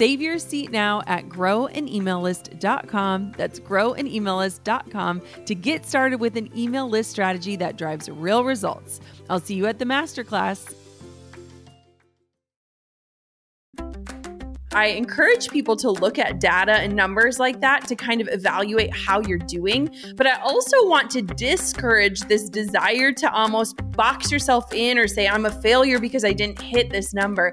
Save your seat now at growanemaillist.com. That's growanemaillist.com to get started with an email list strategy that drives real results. I'll see you at the masterclass. I encourage people to look at data and numbers like that to kind of evaluate how you're doing. But I also want to discourage this desire to almost box yourself in or say, I'm a failure because I didn't hit this number.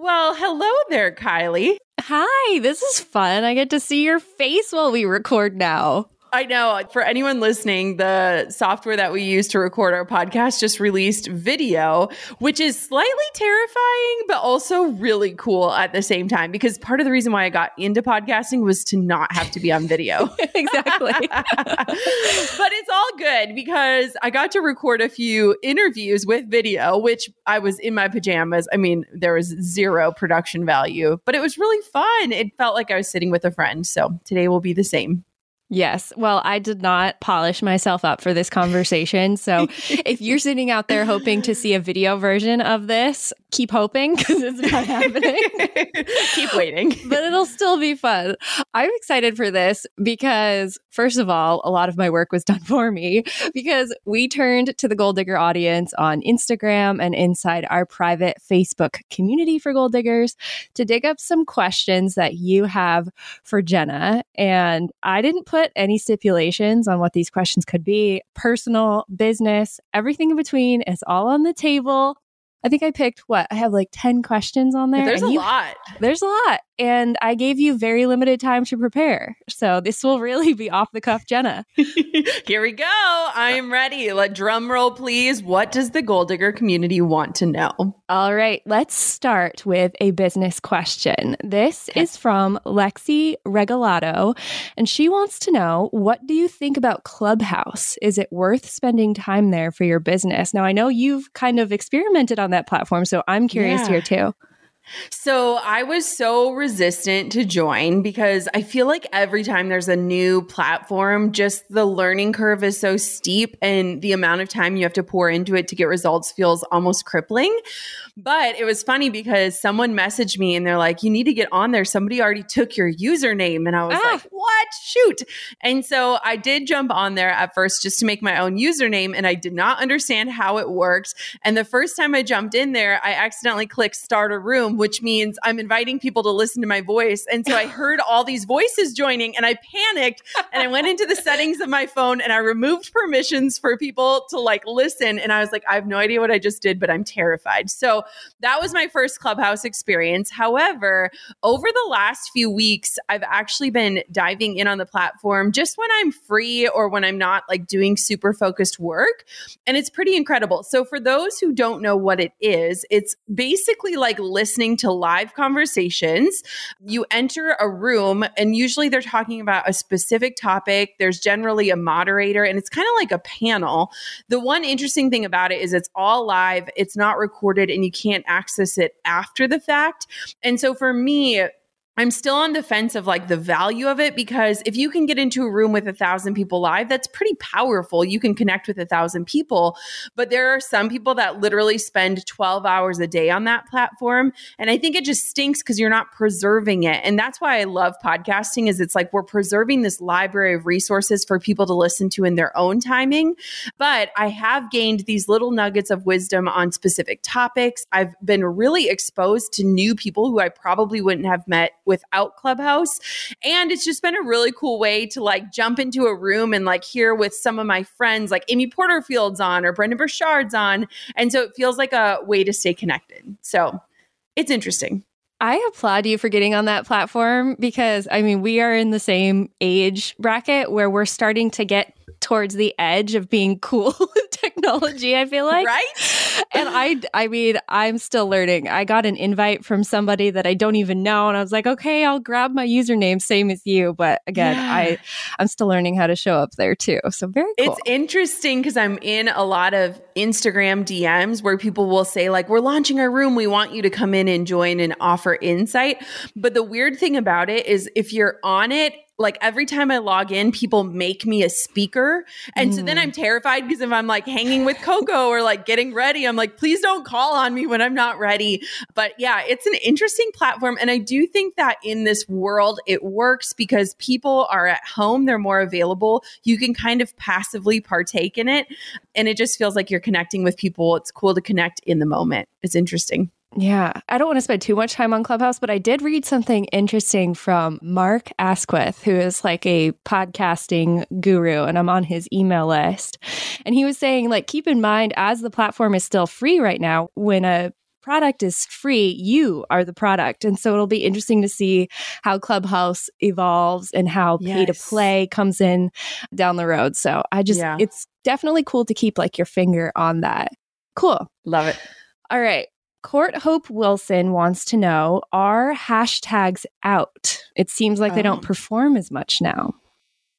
Well, hello there, Kylie. Hi, this is fun. I get to see your face while we record now. I know. For anyone listening, the software that we use to record our podcast just released video, which is slightly terrifying, but also really cool at the same time. Because part of the reason why I got into podcasting was to not have to be on video. exactly. but it's all good because I got to record a few interviews with video, which I was in my pajamas. I mean, there was zero production value, but it was really fun. It felt like I was sitting with a friend. So today will be the same. Yes. Well, I did not polish myself up for this conversation. So if you're sitting out there hoping to see a video version of this, keep hoping because it's not happening. keep waiting. but it'll still be fun. I'm excited for this because, first of all, a lot of my work was done for me because we turned to the Goal Digger audience on Instagram and inside our private Facebook community for Goal Diggers to dig up some questions that you have for Jenna. And I didn't put put any stipulations on what these questions could be personal, business, everything in between is all on the table. I think I picked what? I have like 10 questions on there. There's a you, lot. There's a lot. And I gave you very limited time to prepare. So this will really be off the cuff, Jenna. Here we go. I am ready. Let drum roll, please. What does the Goal Digger community want to know? All right. Let's start with a business question. This okay. is from Lexi Regalado, And she wants to know what do you think about Clubhouse? Is it worth spending time there for your business? Now, I know you've kind of experimented on on that platform. So I'm curious yeah. here too. So I was so resistant to join because I feel like every time there's a new platform, just the learning curve is so steep and the amount of time you have to pour into it to get results feels almost crippling. But it was funny because someone messaged me and they're like, you need to get on there. Somebody already took your username. And I was ah. like, what? Shoot. And so I did jump on there at first just to make my own username and I did not understand how it worked. And the first time I jumped in there, I accidentally clicked start a room which means I'm inviting people to listen to my voice. And so I heard all these voices joining and I panicked and I went into the settings of my phone and I removed permissions for people to like listen. And I was like, I have no idea what I just did, but I'm terrified. So that was my first Clubhouse experience. However, over the last few weeks, I've actually been diving in on the platform just when I'm free or when I'm not like doing super focused work. And it's pretty incredible. So for those who don't know what it is, it's basically like listening listening to live conversations. You enter a room, and usually they're talking about a specific topic. There's generally a moderator, and it's kind of like a panel. The one interesting thing about it is it's all live, it's not recorded, and you can't access it after the fact. And so for me, I'm still on the fence of like the value of it because if you can get into a room with a thousand people live, that's pretty powerful. You can connect with a thousand people. But there are some people that literally spend 12 hours a day on that platform. And I think it just stinks because you're not preserving it. And that's why I love podcasting is it's like we're preserving this library of resources for people to listen to in their own timing. But I have gained these little nuggets of wisdom on specific topics. I've been really exposed to new people who I probably wouldn't have met without Clubhouse. And it's just been a really cool way to like jump into a room and like hear with some of my friends, like Amy Porterfield's on or Brendon Burchard's on. And so it feels like a way to stay connected. So it's interesting. I applaud you for getting on that platform because I mean, we are in the same age bracket where we're starting to get towards the edge of being cool with technology, I feel like. Right? And I I mean, I'm still learning. I got an invite from somebody that I don't even know and I was like, "Okay, I'll grab my username same as you." But again, yeah. I I'm still learning how to show up there too. So very cool. It's interesting cuz I'm in a lot of Instagram DMs where people will say like, "We're launching our room. We want you to come in and join and offer insight." But the weird thing about it is if you're on it like every time I log in, people make me a speaker. And mm. so then mm. I'm terrified because if I'm like hanging with Coco or like getting ready, I'm like, please don't call on me when I'm not ready. But yeah, it's an interesting platform. And I do think that in this world, it works because people are at home, they're more available. You can kind of passively partake in it. And it just feels like you're connecting with people. It's cool to connect in the moment. It's interesting. Yeah, I don't want to spend too much time on Clubhouse, but I did read something interesting from Mark Asquith, who is like a podcasting guru, and I'm on his email list. And he was saying, like, keep in mind, as the platform is still free right now, when a product is free, you are the product. And so it'll be interesting to see how Clubhouse evolves and how yes. pay to play comes in down the road. So I just, yeah. it's definitely cool to keep like your finger on that. Cool. Love it. All right. Court Hope Wilson wants to know Are hashtags out? It seems like oh. they don't oh. perform as much now.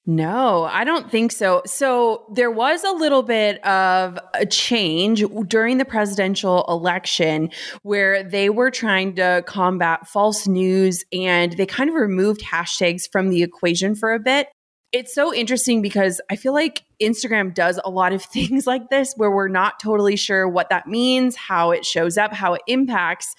No, I don't think so. So there was a little bit of a change during the presidential election where they were trying to combat false news and they kind of removed hashtags from the equation for a bit. It's so interesting because I feel like Instagram does a lot of things like this where we're not totally sure what that means, how it shows up, how it impacts.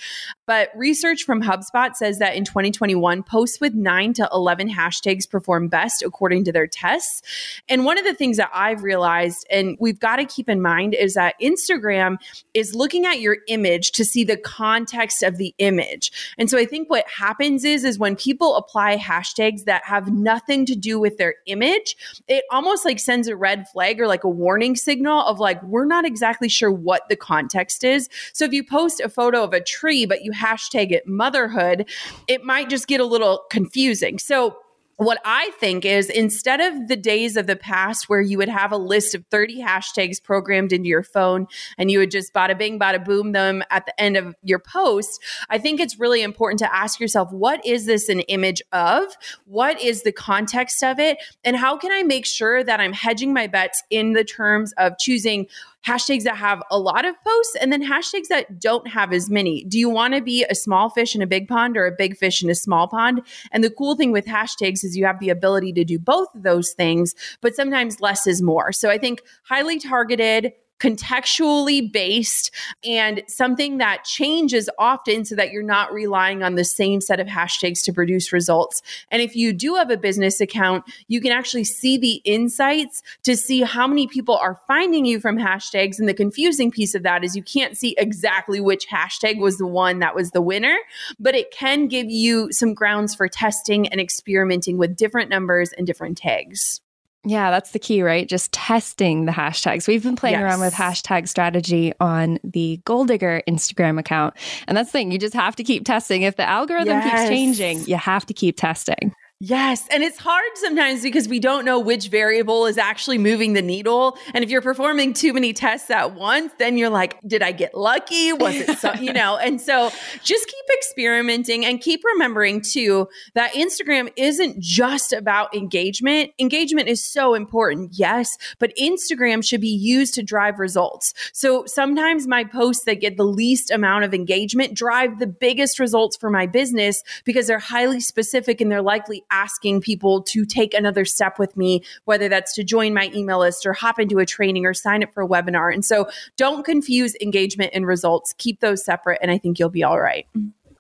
But research from HubSpot says that in 2021, posts with 9 to 11 hashtags perform best according to their tests. And one of the things that I've realized and we've got to keep in mind is that Instagram is looking at your image to see the context of the image. And so I think what happens is is when people apply hashtags that have nothing to do with their image, it almost like sends a red flag or like a warning signal of like, we're not exactly sure what the context is. So if you post a photo of a tree, but you hashtag it motherhood, it might just get a little confusing. So what I think is instead of the days of the past where you would have a list of 30 hashtags programmed into your phone and you would just bada bing, bada boom them at the end of your post, I think it's really important to ask yourself, what is this an image of? What is the context of it? And how can I make sure that I'm hedging my bets in the terms of choosing hashtags that have a lot of posts and then hashtags that don't have as many. Do you want to be a small fish in a big pond or a big fish in a small pond? And the cool thing with hashtags is you have the ability to do both of those things, but sometimes less is more. So I think highly targeted, contextually based and something that changes often so that you're not relying on the same set of hashtags to produce results. And if you do have a business account, you can actually see the insights to see how many people are finding you from hashtags. And the confusing piece of that is you can't see exactly which hashtag was the one that was the winner, but it can give you some grounds for testing and experimenting with different numbers and different tags. Yeah, that's the key, right? Just testing the hashtags. We've been playing yes. around with hashtag strategy on the Goal Digger Instagram account. And that's the thing, you just have to keep testing. If the algorithm yes. keeps changing, you have to keep testing. Yes. And it's hard sometimes because we don't know which variable is actually moving the needle. And if you're performing too many tests at once, then you're like, did I get lucky? Was it so, you know? And so just keep experimenting and keep remembering too that Instagram isn't just about engagement. Engagement is so important, yes, but Instagram should be used to drive results. So sometimes my posts that get the least amount of engagement drive the biggest results for my business because they're highly specific and they're likely asking people to take another step with me, whether that's to join my email list or hop into a training or sign up for a webinar. And so don't confuse engagement and results. Keep those separate, and I think you'll be all right.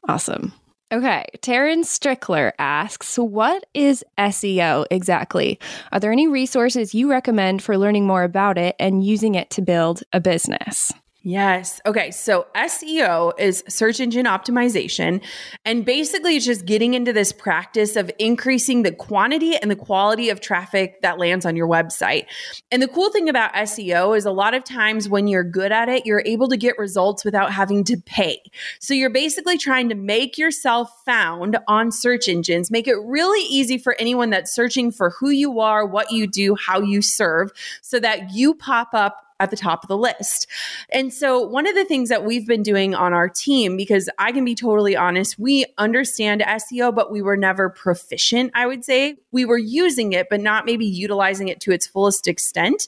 Awesome. Okay, Taryn Strickler asks, What is SEO exactly? Are there any resources you recommend for learning more about it and using it to build a business? Yes. Okay. So SEO is search engine optimization. And basically, it's just getting into this practice of increasing the quantity and the quality of traffic that lands on your website. And the cool thing about SEO is a lot of times when you're good at it, you're able to get results without having to pay. So you're basically trying to make yourself found on search engines, make it really easy for anyone that's searching for who you are, what you do, how you serve, so that you pop up at the top of the list. And so, one of the things that we've been doing on our team, because I can be totally honest, we understand SEO, but we were never proficient, I would say. We were using it, but not maybe utilizing it to its fullest extent.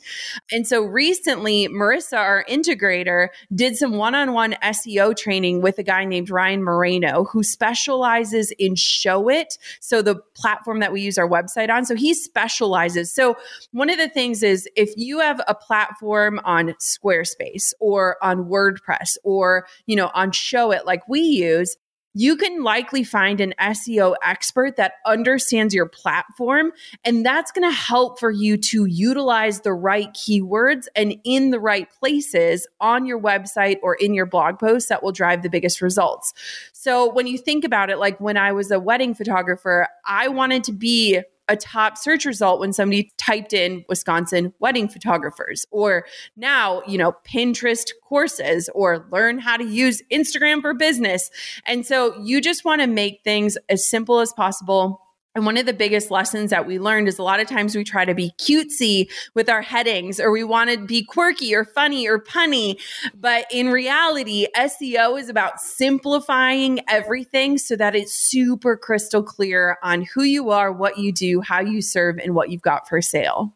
And so, recently, Marissa, our integrator, did some one on one SEO training with a guy named Ryan Moreno, who specializes in Showit. So, the platform that we use our website on. So, he specializes. So, one of the things is if you have a platform on Squarespace or on WordPress or, you know, on Showit like we use, you can likely find an SEO expert that understands your platform. And that's going to help for you to utilize the right keywords and in the right places on your website or in your blog posts that will drive the biggest results. So when you think about it, like when I was a wedding photographer, I wanted to be a top search result when somebody typed in Wisconsin wedding photographers or now, you know, Pinterest courses or learn how to use Instagram for business. And so you just want to make things as simple as possible and one of the biggest lessons that we learned is a lot of times we try to be cutesy with our headings or we want to be quirky or funny or punny. But in reality, SEO is about simplifying everything so that it's super crystal clear on who you are, what you do, how you serve, and what you've got for sale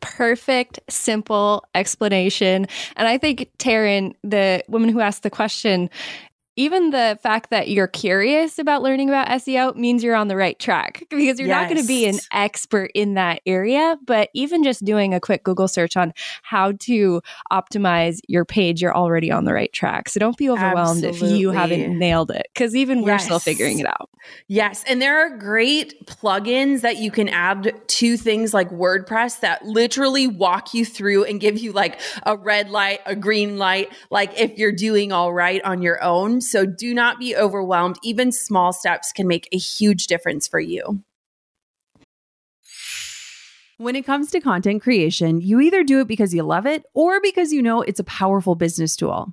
perfect, simple explanation. And I think Taryn, the woman who asked the question, even the fact that you're curious about learning about SEO means you're on the right track because you're yes. not going to be an expert in that area. But even just doing a quick Google search on how to optimize your page, you're already on the right track. So don't be overwhelmed Absolutely. if you haven't nailed it because even yes. we're still figuring it out. Yes. And there are great plugins that you can add to things like WordPress that literally walk you through and give you like a red light, a green light, like if you're doing all right on your own. So do not be overwhelmed. Even small steps can make a huge difference for you. When it comes to content creation, you either do it because you love it or because you know it's a powerful business tool.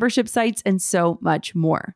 membership sites, and so much more.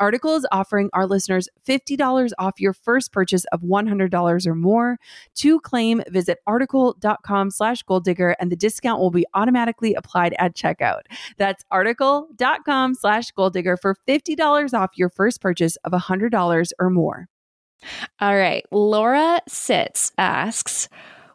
Article is offering our listeners $50 off your first purchase of $100 or more. To claim, visit article.com slash goal digger and the discount will be automatically applied at checkout. That's article.com slash goal digger for $50 off your first purchase of $100 or more. All right. Laura Sitz asks,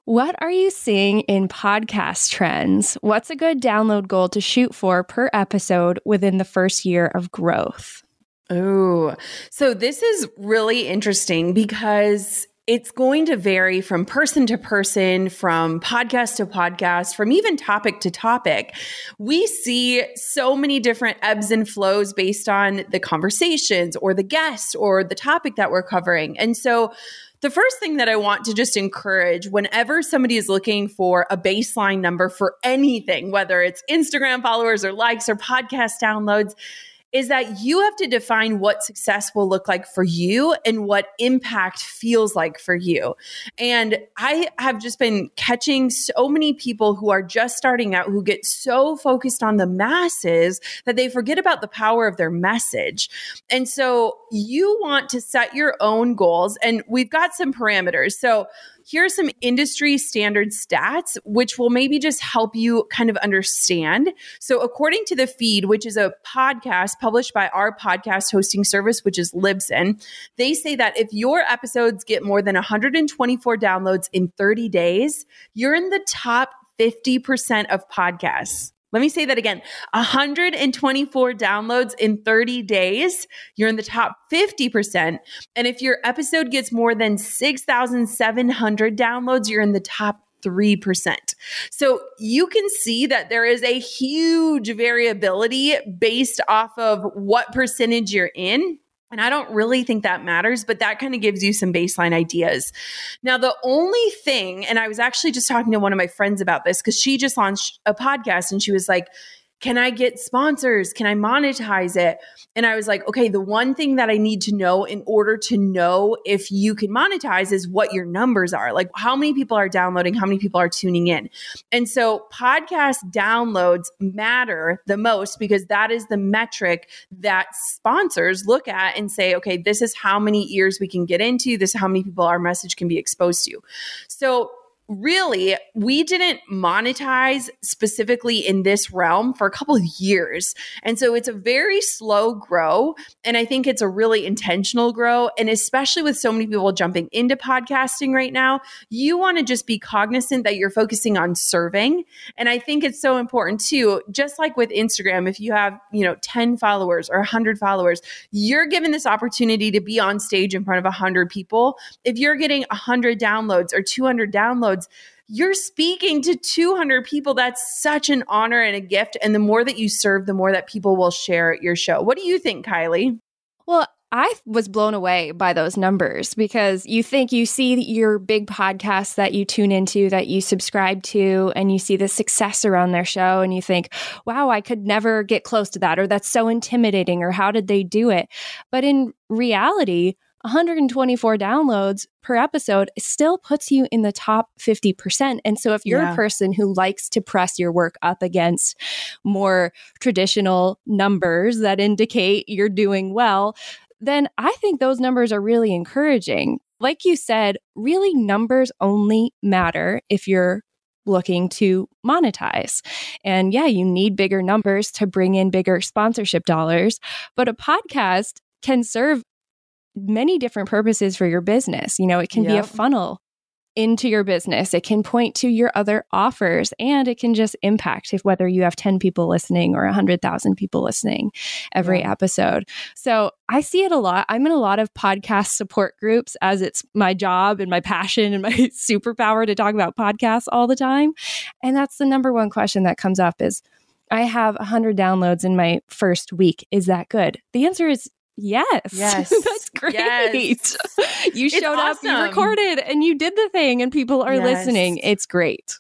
what are you seeing in podcast trends? What's a good download goal to shoot for per episode within the first year of growth? Oh, so this is really interesting because it's going to vary from person to person, from podcast to podcast, from even topic to topic. We see so many different ebbs and flows based on the conversations or the guest or the topic that we're covering. And so, the first thing that I want to just encourage whenever somebody is looking for a baseline number for anything, whether it's Instagram followers or likes or podcast downloads, is that you have to define what success will look like for you and what impact feels like for you. And I have just been catching so many people who are just starting out who get so focused on the masses that they forget about the power of their message. And so you want to set your own goals, and we've got some parameters. So here are some industry standard stats, which will maybe just help you kind of understand. So, according to the feed, which is a podcast published by our podcast hosting service, which is Libsyn, they say that if your episodes get more than 124 downloads in 30 days, you're in the top 50% of podcasts. Let me say that again 124 downloads in 30 days. You're in the top 50%. And if your episode gets more than 6,700 downloads, you're in the top 3%. So you can see that there is a huge variability based off of what percentage you're in. And I don't really think that matters, but that kind of gives you some baseline ideas. Now, the only thing, and I was actually just talking to one of my friends about this because she just launched a podcast and she was like, can I get sponsors? Can I monetize it? And I was like, okay, the one thing that I need to know in order to know if you can monetize is what your numbers are. Like how many people are downloading, how many people are tuning in. And so podcast downloads matter the most because that is the metric that sponsors look at and say, okay, this is how many ears we can get into, this is how many people our message can be exposed to. So really, we didn't monetize specifically in this realm for a couple of years. And so it's a very slow grow. And I think it's a really intentional grow. And especially with so many people jumping into podcasting right now, you want to just be cognizant that you're focusing on serving. And I think it's so important too, just like with Instagram, if you have, you know, 10 followers or 100 followers, you're given this opportunity to be on stage in front of 100 people. If you're getting 100 downloads or 200 downloads, you're speaking to 200 people. That's such an honor and a gift. And the more that you serve, the more that people will share your show. What do you think, Kylie? Well, I was blown away by those numbers because you think you see your big podcasts that you tune into, that you subscribe to, and you see the success around their show, and you think, wow, I could never get close to that, or that's so intimidating, or how did they do it? But in reality, 124 downloads per episode still puts you in the top 50%. And so if you're yeah. a person who likes to press your work up against more traditional numbers that indicate you're doing well, then I think those numbers are really encouraging. Like you said, really numbers only matter if you're looking to monetize. And yeah, you need bigger numbers to bring in bigger sponsorship dollars, but a podcast can serve many different purposes for your business. You know, it can yep. be a funnel into your business. It can point to your other offers and it can just impact if whether you have 10 people listening or 100,000 people listening every yeah. episode. So I see it a lot. I'm in a lot of podcast support groups as it's my job and my passion and my superpower to talk about podcasts all the time. And that's the number one question that comes up is I have 100 downloads in my first week. Is that good? The answer is Yes. Yes. That's great. Yes. you showed up, you recorded, and you did the thing, and people are yes. listening. It's great.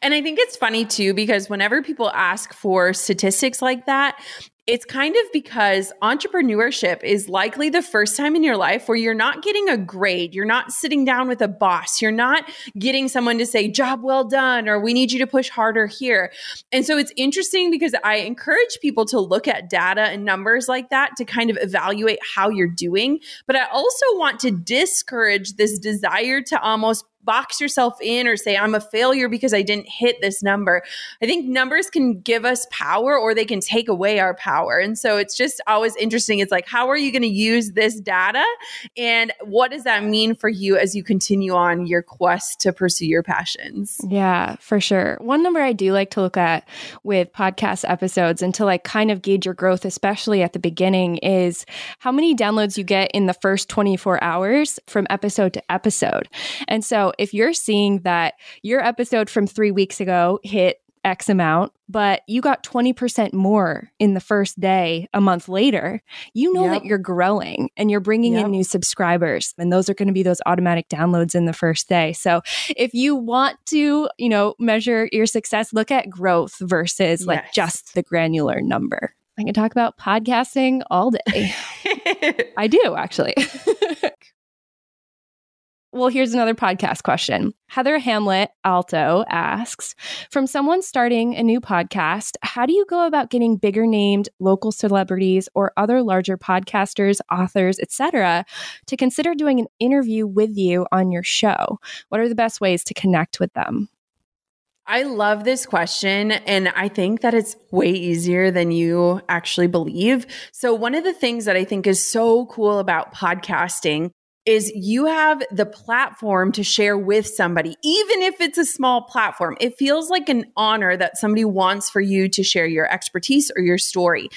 And I think it's funny too, because whenever people ask for statistics like that, it's kind of because entrepreneurship is likely the first time in your life where you're not getting a grade. You're not sitting down with a boss. You're not getting someone to say, job well done, or we need you to push harder here. And so it's interesting because I encourage people to look at data and numbers like that to kind of evaluate how you're doing. But I also want to discourage this desire to almost box yourself in or say, I'm a failure because I didn't hit this number. I think numbers can give us power or they can take away our power. And so it's just always interesting. It's like, how are you going to use this data? And what does that mean for you as you continue on your quest to pursue your passions? Yeah, for sure. One number I do like to look at with podcast episodes and to like kind of gauge your growth, especially at the beginning, is how many downloads you get in the first 24 hours from episode to episode. And so if you're seeing that your episode from three weeks ago hit X amount, but you got 20% more in the first day a month later, you know yep. that you're growing and you're bringing yep. in new subscribers. And those are going to be those automatic downloads in the first day. So if you want to, you know, measure your success, look at growth versus yes. like just the granular number. I can talk about podcasting all day. I do actually. Well, here's another podcast question. Heather Hamlet Alto asks From someone starting a new podcast, how do you go about getting bigger named local celebrities or other larger podcasters, authors, etc., to consider doing an interview with you on your show? What are the best ways to connect with them? I love this question. And I think that it's way easier than you actually believe. So, one of the things that I think is so cool about podcasting is you have the platform to share with somebody, even if it's a small platform. It feels like an honor that somebody wants for you to share your expertise or your story.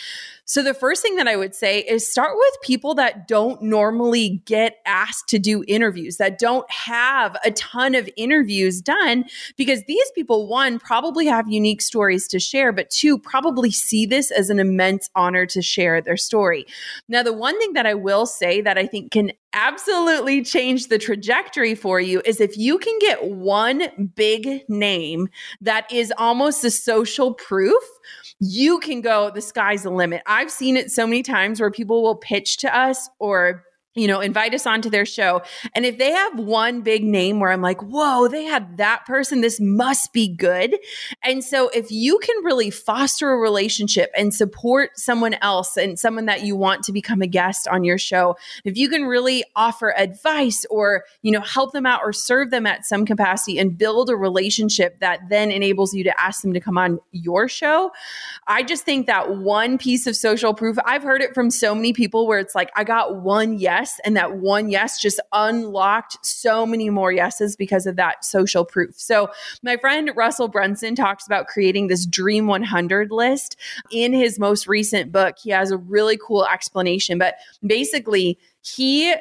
So, the first thing that I would say is start with people that don't normally get asked to do interviews, that don't have a ton of interviews done, because these people, one, probably have unique stories to share, but two, probably see this as an immense honor to share their story. Now, the one thing that I will say that I think can absolutely change the trajectory for you is if you can get one big name that is almost a social proof you can go, the sky's the limit. I've seen it so many times where people will pitch to us or you know, invite us onto their show. And if they have one big name where I'm like, whoa, they had that person, this must be good. And so if you can really foster a relationship and support someone else and someone that you want to become a guest on your show, if you can really offer advice or, you know, help them out or serve them at some capacity and build a relationship that then enables you to ask them to come on your show, I just think that one piece of social proof, I've heard it from so many people where it's like, I got one yes yes. And that one yes just unlocked so many more yeses because of that social proof. So, my friend Russell Brunson talks about creating this Dream 100 list. In his most recent book, he has a really cool explanation. But basically, he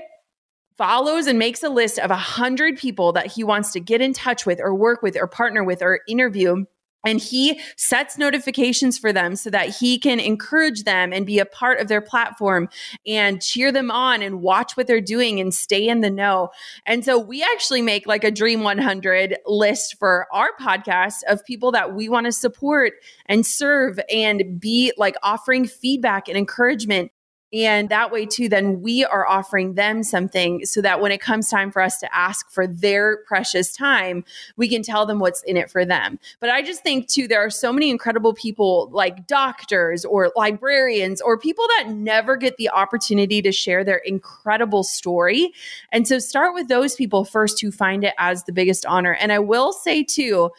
follows and makes a list of 100 people that he wants to get in touch with or work with or partner with or interview and he sets notifications for them so that he can encourage them and be a part of their platform and cheer them on and watch what they're doing and stay in the know. And so we actually make like a Dream 100 list for our podcast of people that we want to support and serve and be like offering feedback and encouragement and that way, too, then we are offering them something so that when it comes time for us to ask for their precious time, we can tell them what's in it for them. But I just think, too, there are so many incredible people like doctors or librarians or people that never get the opportunity to share their incredible story. And so start with those people first who find it as the biggest honor. And I will say, too,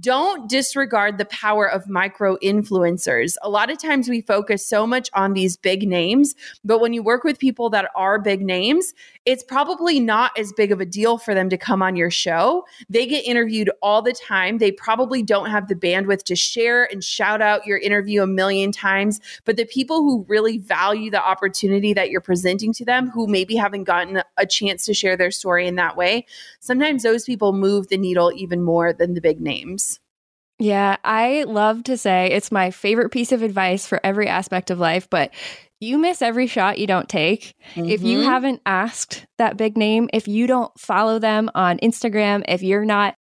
don't disregard the power of micro influencers. A lot of times we focus so much on these big names, but when you work with people that are big names, it's probably not as big of a deal for them to come on your show. They get interviewed all the time. They probably don't have the bandwidth to share and shout out your interview a million times. But the people who really value the opportunity that you're presenting to them, who maybe haven't gotten a chance to share their story in that way, sometimes those people move the needle even more than the big names. Yeah, I love to say it's my favorite piece of advice for every aspect of life, but you miss every shot you don't take. Mm-hmm. If you mm-hmm. haven't asked that big name, if you don't follow them on Instagram, if you're not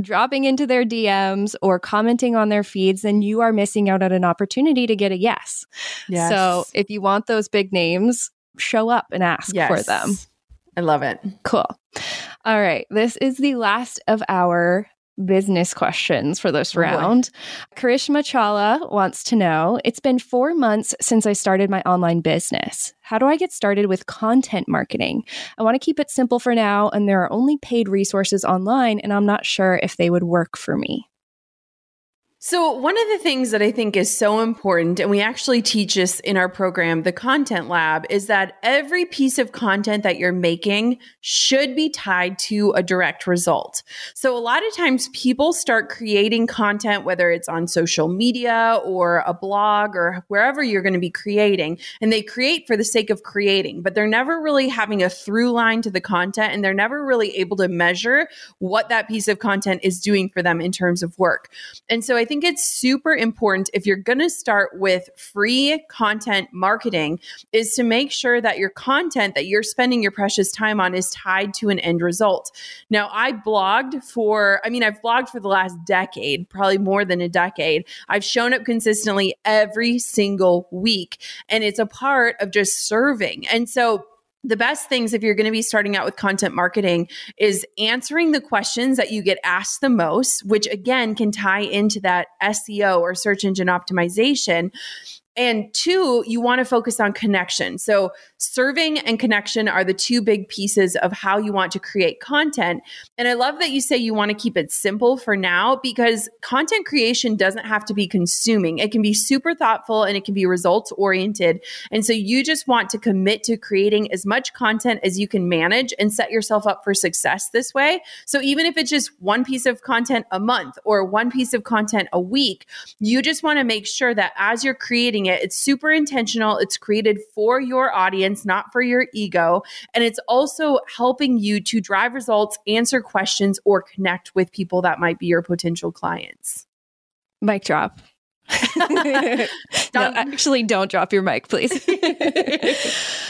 dropping into their DMs or commenting on their feeds, then you are missing out on an opportunity to get a yes. yes. So if you want those big names, show up and ask yes. for them. I love it. Cool. All right. This is the last of our business questions for this oh round. Karishma Chawla wants to know It's been four months since I started my online business. How do I get started with content marketing? I want to keep it simple for now, and there are only paid resources online, and I'm not sure if they would work for me. So, one of the things that I think is so important, and we actually teach this in our program, the Content Lab, is that every piece of content that you're making should be tied to a direct result. So, a lot of times people start creating content, whether it's on social media or a blog or wherever you're going to be creating, and they create for the sake of creating, but they're never really having a through line to the content and they're never really able to measure what that piece of content is doing for them in terms of work. And so, I think it's super important if you're going to start with free content marketing is to make sure that your content that you're spending your precious time on is tied to an end result. Now, I blogged for, I mean, I've blogged for the last decade, probably more than a decade. I've shown up consistently every single week, and it's a part of just serving. And so, the best things if you're going to be starting out with content marketing is answering the questions that you get asked the most, which again can tie into that SEO or search engine optimization. And two, you want to focus on connection. So, serving and connection are the two big pieces of how you want to create content. And I love that you say you want to keep it simple for now because content creation doesn't have to be consuming. It can be super thoughtful and it can be results oriented. And so, you just want to commit to creating as much content as you can manage and set yourself up for success this way. So, even if it's just one piece of content a month or one piece of content a week, you just want to make sure that as you're creating, it. It's super intentional. It's created for your audience, not for your ego. And it's also helping you to drive results, answer questions, or connect with people that might be your potential clients. Mic drop. no, actually, don't drop your mic, please.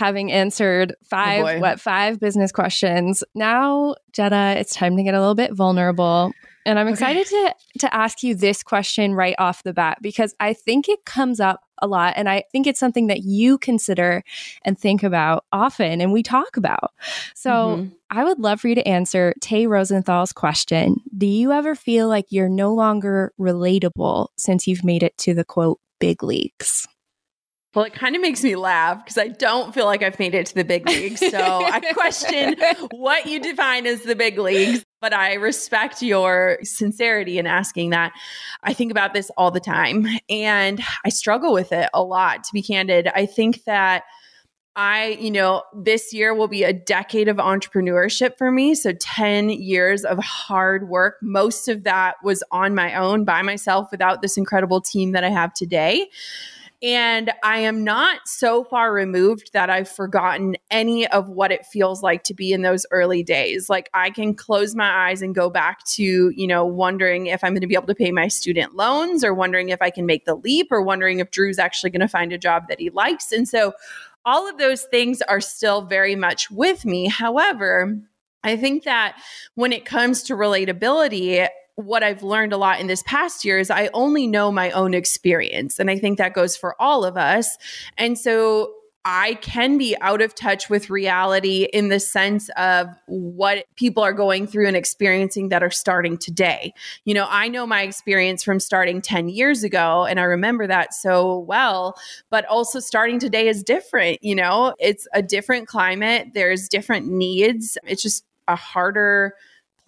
having answered five oh what five business questions. Now, Jenna, it's time to get a little bit vulnerable. And I'm excited okay. to to ask you this question right off the bat because I think it comes up a lot and I think it's something that you consider and think about often and we talk about. So, mm-hmm. I would love for you to answer Tay Rosenthal's question. Do you ever feel like you're no longer relatable since you've made it to the quote big leagues? Well, it kind of makes me laugh because I don't feel like I've made it to the big leagues. So I question what you define as the big leagues, but I respect your sincerity in asking that. I think about this all the time and I struggle with it a lot, to be candid. I think that. I, you know, this year will be a decade of entrepreneurship for me. So 10 years of hard work. Most of that was on my own by myself without this incredible team that I have today. And I am not so far removed that I've forgotten any of what it feels like to be in those early days. Like I can close my eyes and go back to, you know, wondering if I'm going to be able to pay my student loans or wondering if I can make the leap or wondering if Drew's actually going to find a job that he likes. And so all of those things are still very much with me. However, I think that when it comes to relatability, what I've learned a lot in this past year is I only know my own experience. And I think that goes for all of us. And so I can be out of touch with reality in the sense of what people are going through and experiencing that are starting today. You know, I know my experience from starting 10 years ago, and I remember that so well, but also starting today is different. You know, it's a different climate, there's different needs. It's just a harder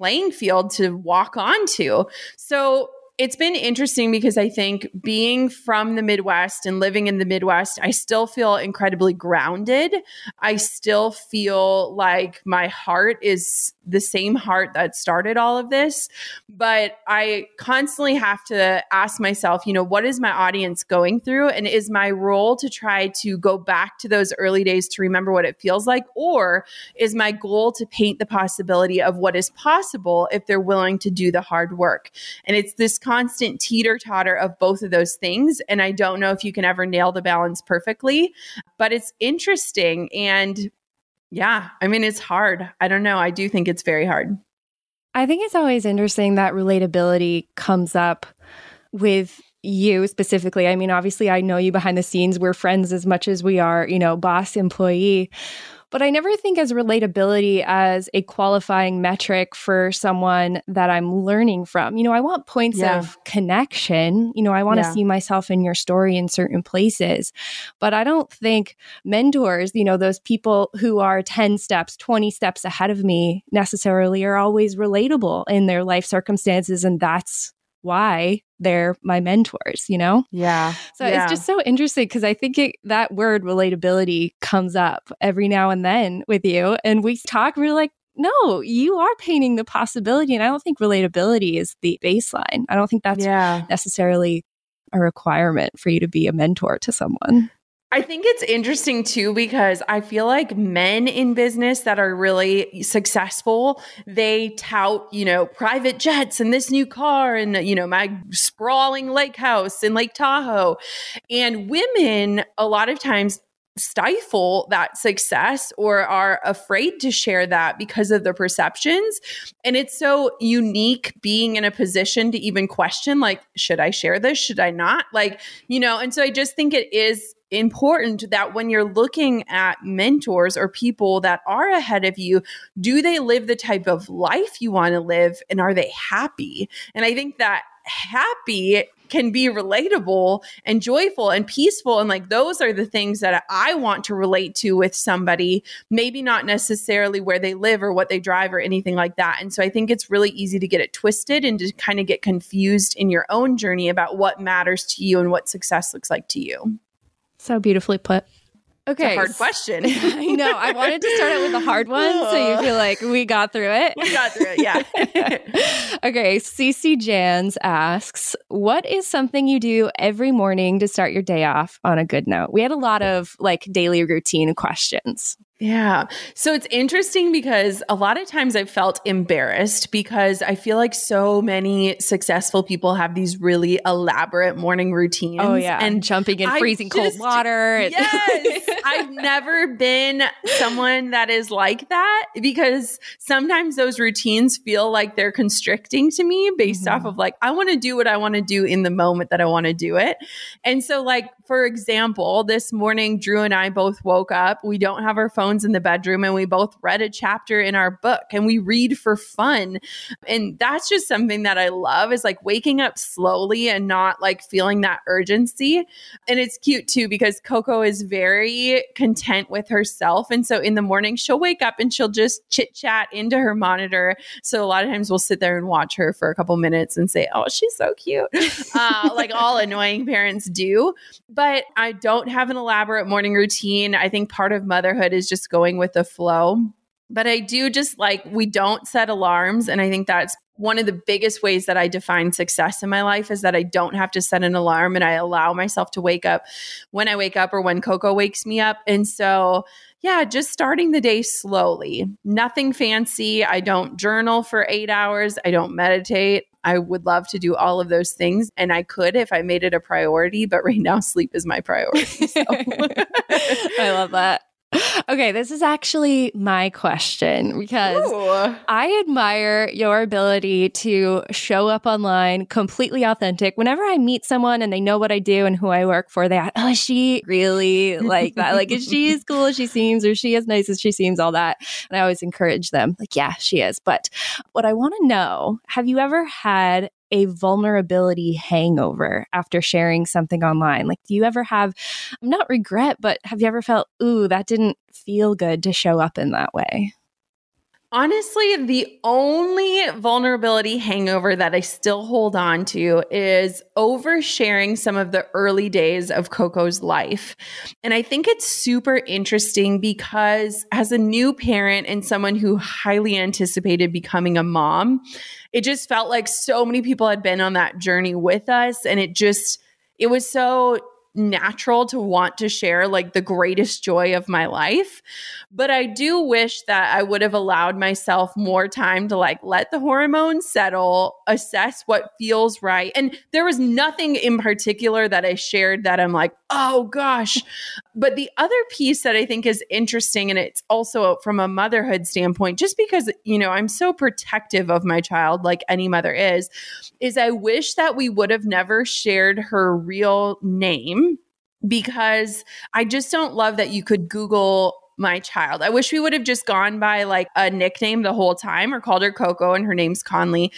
playing field to walk onto. So it's been interesting because I think being from the Midwest and living in the Midwest, I still feel incredibly grounded. I still feel like my heart is the same heart that started all of this. But I constantly have to ask myself, you know, what is my audience going through? And is my role to try to go back to those early days to remember what it feels like? Or is my goal to paint the possibility of what is possible if they're willing to do the hard work? And it's this constant teeter totter of both of those things. And I don't know if you can ever nail the balance perfectly, but it's interesting. And yeah, I mean, it's hard. I don't know. I do think it's very hard. I think it's always interesting that relatability comes up with you specifically. I mean, obviously, I know you behind the scenes. We're friends as much as we are, you know, boss employee. But I never think as relatability as a qualifying metric for someone that I'm learning from. You know, I want points yeah. of connection. You know, I want to yeah. see myself in your story in certain places. But I don't think mentors, you know, those people who are 10 steps, 20 steps ahead of me necessarily are always relatable in their life circumstances. And that's why they're my mentors, you know? Yeah. So yeah. it's just so interesting because I think it, that word relatability comes up every now and then with you. And we talk, we're like, no, you are painting the possibility. And I don't think relatability is the baseline. I don't think that's yeah. necessarily a requirement for you to be a mentor to someone. I think it's interesting too because I feel like men in business that are really successful, they tout, you know, private jets and this new car and, you know, my sprawling lake house in Lake Tahoe. And women, a lot of times, stifle that success or are afraid to share that because of the perceptions. And it's so unique being in a position to even question, like, should I share this? Should I not? Like, you know, and so I just think it is important that when you're looking at mentors or people that are ahead of you, do they live the type of life you want to live and are they happy? And I think that happy can be relatable and joyful and peaceful. And like those are the things that I want to relate to with somebody, maybe not necessarily where they live or what they drive or anything like that. And so I think it's really easy to get it twisted and to kind of get confused in your own journey about what matters to you and what success looks like to you. So beautifully put. Okay. hard question. I know. I wanted to start out with a hard one so you feel like we got through it. We got through it, yeah. okay. CC Jans asks, What is something you do every morning to start your day off on a good note? We had a lot of like daily routine questions. Yeah. So it's interesting because a lot of times I've felt embarrassed because I feel like so many successful people have these really elaborate morning routines. Oh, yeah. And jumping in freezing just, cold water. Yes. I've never been someone that is like that because sometimes those routines feel like they're constricting to me based mm-hmm. off of like, I want to do what I want to do in the moment that I want to do it. And so, like, for example, this morning, Drew and I both woke up. We don't have our phones in the bedroom, and we both read a chapter in our book and we read for fun. And that's just something that I love is like waking up slowly and not like feeling that urgency. And it's cute too because Coco is very content with herself. And so in the morning, she'll wake up and she'll just chit chat into her monitor. So a lot of times we'll sit there and watch her for a couple minutes and say, Oh, she's so cute, uh, like all annoying parents do. But but I don't have an elaborate morning routine. I think part of motherhood is just going with the flow. But I do just like, we don't set alarms. And I think that's one of the biggest ways that I define success in my life is that I don't have to set an alarm and I allow myself to wake up when I wake up or when Coco wakes me up. And so, yeah, just starting the day slowly. Nothing fancy. I don't journal for eight hours. I don't meditate. I would love to do all of those things. And I could if I made it a priority, but right now sleep is my priority. So. I love that. Okay, this is actually my question because Ooh. I admire your ability to show up online completely authentic. Whenever I meet someone and they know what I do and who I work for, they ask, Oh, is she really like that? like, is she as cool as she seems or she as nice as she seems? All that. And I always encourage them, like, yeah, she is. But what I want to know have you ever had a vulnerability hangover after sharing something online? Like, do you ever have, I'm not regret, but have you ever felt, ooh, that didn't feel good to show up in that way? Honestly, the only vulnerability hangover that I still hold on to is oversharing some of the early days of Coco's life. And I think it's super interesting because as a new parent and someone who highly anticipated becoming a mom, it just felt like so many people had been on that journey with us. And it just, it was so natural to want to share like the greatest joy of my life. But I do wish that I would have allowed myself more time to like let the hormones settle, assess what feels right. And there was nothing in particular that I shared that I'm like, oh gosh. But the other piece that I think is interesting, and it's also from a motherhood standpoint, just because, you know, I'm so protective of my child, like any mother is, is I wish that we would have never shared her real name because I just don't love that you could Google my child. I wish we would have just gone by like a nickname the whole time or called her Coco and her name's Conley.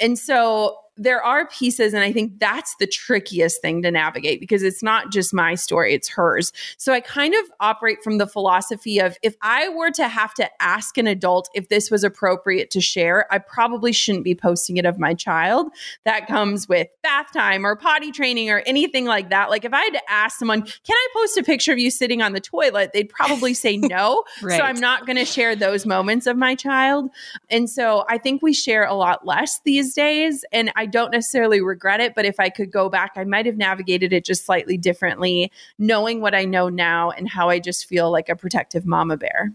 And so there are pieces, and I think that's the trickiest thing to navigate because it's not just my story, it's hers. So I kind of operate from the philosophy of if I were to have to ask an adult if this was appropriate to share, I probably shouldn't be posting it of my child. That comes with bath time or potty training or anything like that. Like if I had to ask someone, can I post a picture of you sitting on the toilet? They'd probably say no. right. So I'm not going to share those moments of my child. And so I think we share a lot less these days. And I don't necessarily regret it, but if I could go back, I might have navigated it just slightly differently, knowing what I know now and how I just feel like a protective mama bear.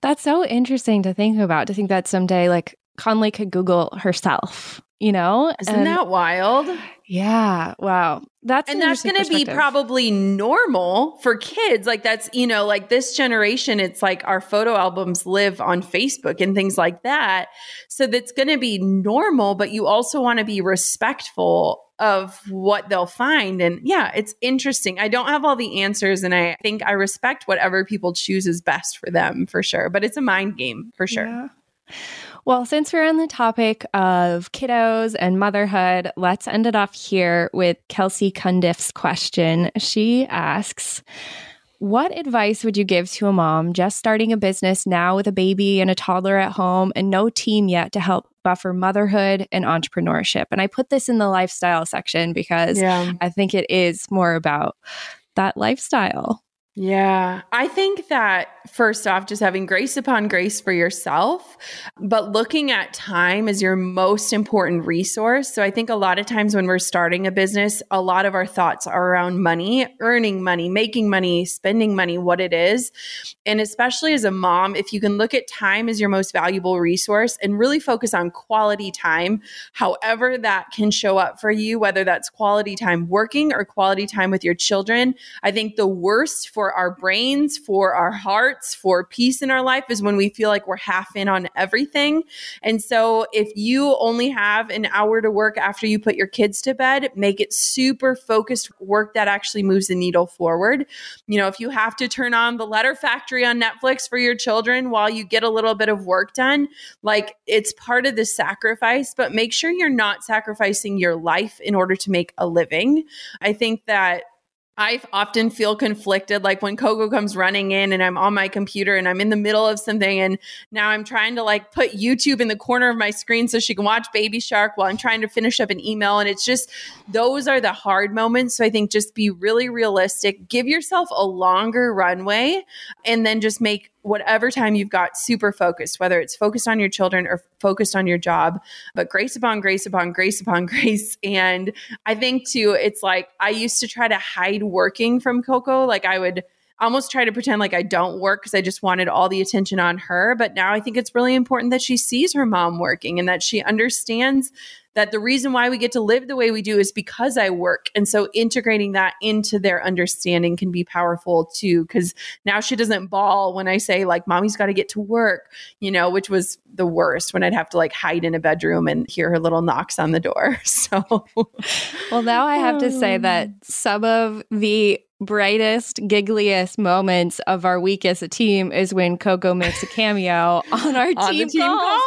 That's so interesting to think about, to think that someday, like, Conley could Google herself you know? Isn't and, that wild? Yeah. Wow. That's and that's going to be probably normal for kids. Like that's you know like this generation. It's like our photo albums live on Facebook and things like that. So that's going to be normal. But you also want to be respectful of what they'll find. And yeah, it's interesting. I don't have all the answers, and I think I respect whatever people choose is best for them for sure. But it's a mind game for sure. Yeah. Well, since we're on the topic of kiddos and motherhood, let's end it off here with Kelsey Cundiff's question. She asks, what advice would you give to a mom just starting a business now with a baby and a toddler at home and no team yet to help buffer motherhood and entrepreneurship? And I put this in the lifestyle section because yeah. I think it is more about that lifestyle. Yeah. I think that first off, just having grace upon grace for yourself, but looking at time as your most important resource. So I think a lot of times when we're starting a business, a lot of our thoughts are around money, earning money, making money, spending money, what it is. And especially as a mom, if you can look at time as your most valuable resource and really focus on quality time, however that can show up for you, whether that's quality time working or quality time with your children, I think the worst for our brains, for our for peace in our life is when we feel like we're half in on everything. And so if you only have an hour to work after you put your kids to bed, make it super focused work that actually moves the needle forward. You know, if you have to turn on the letter factory on Netflix for your children while you get a little bit of work done, like it's part of the sacrifice, but make sure you're not sacrificing your life in order to make a living. I think that I often feel conflicted. Like when Coco comes running in and I'm on my computer and I'm in the middle of something and now I'm trying to like put YouTube in the corner of my screen so she can watch Baby Shark while I'm trying to finish up an email. And it's just, those are the hard moments. So I think just be really realistic, give yourself a longer runway and then just make whatever time you've got super focused, whether it's focused on your children or focused on your job, but grace upon grace upon grace upon grace. And I think too, it's like I used to try to hide working from Coco. Like I would almost try to pretend like I don't work because I just wanted all the attention on her. But now I think it's really important that she sees her mom working and that she understands that the reason why we get to live the way we do is because I work. And so integrating that into their understanding can be powerful too. Cause now she doesn't bawl when I say, like, mommy's got to get to work, you know, which was the worst when I'd have to like hide in a bedroom and hear her little knocks on the door. So, well, now I have to say that some of the brightest, giggliest moments of our week as a team is when Coco makes a cameo on our on team, team call.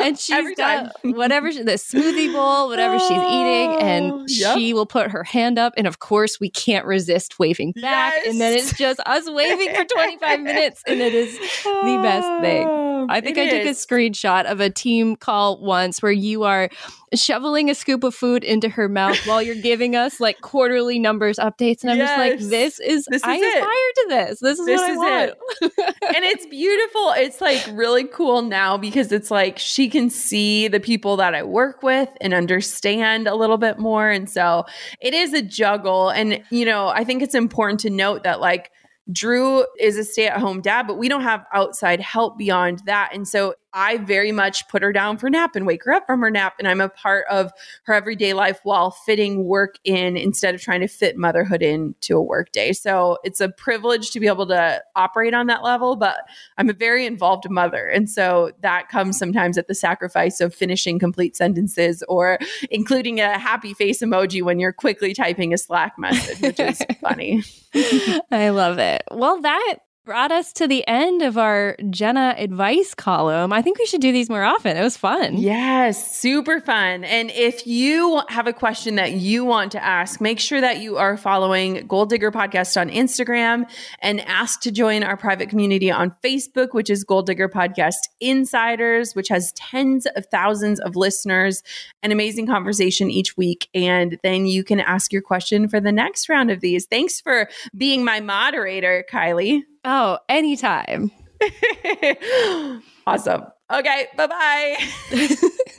And she's got time. whatever the smoothie bowl, whatever she's eating, and oh, yep. she will put her hand up. And of course, we can't resist waving back. Yes. And then it's just us waving for 25 minutes, and it is the best thing. Oh, I think it I took is. a screenshot of a team call once where you are shoveling a scoop of food into her mouth while you're giving us like quarterly numbers updates. And I'm yes. just like, this is, this is I it. aspire to this. This is this what is I want. It. and it's beautiful. It's like really cool now because it's like she can see the people that I work with and understand a little bit more. And so it is a juggle. And, you know, I think it's important to note that like, Drew is a stay at home dad, but we don't have outside help beyond that. And so I very much put her down for nap and wake her up from her nap. And I'm a part of her everyday life while fitting work in instead of trying to fit motherhood into a work day. So it's a privilege to be able to operate on that level, but I'm a very involved mother. And so that comes sometimes at the sacrifice of finishing complete sentences or including a happy face emoji when you're quickly typing a Slack message, which is funny. I love it. Well, that brought us to the end of our Jenna advice column. I think we should do these more often. It was fun. Yes, super fun. And if you have a question that you want to ask, make sure that you are following Goal Digger Podcast on Instagram and ask to join our private community on Facebook, which is Goal Digger Podcast Insiders, which has tens of thousands of listeners, an amazing conversation each week. And then you can ask your question for the next round of these. Thanks for being my moderator, Kylie. Oh, anytime. awesome. Okay, bye bye.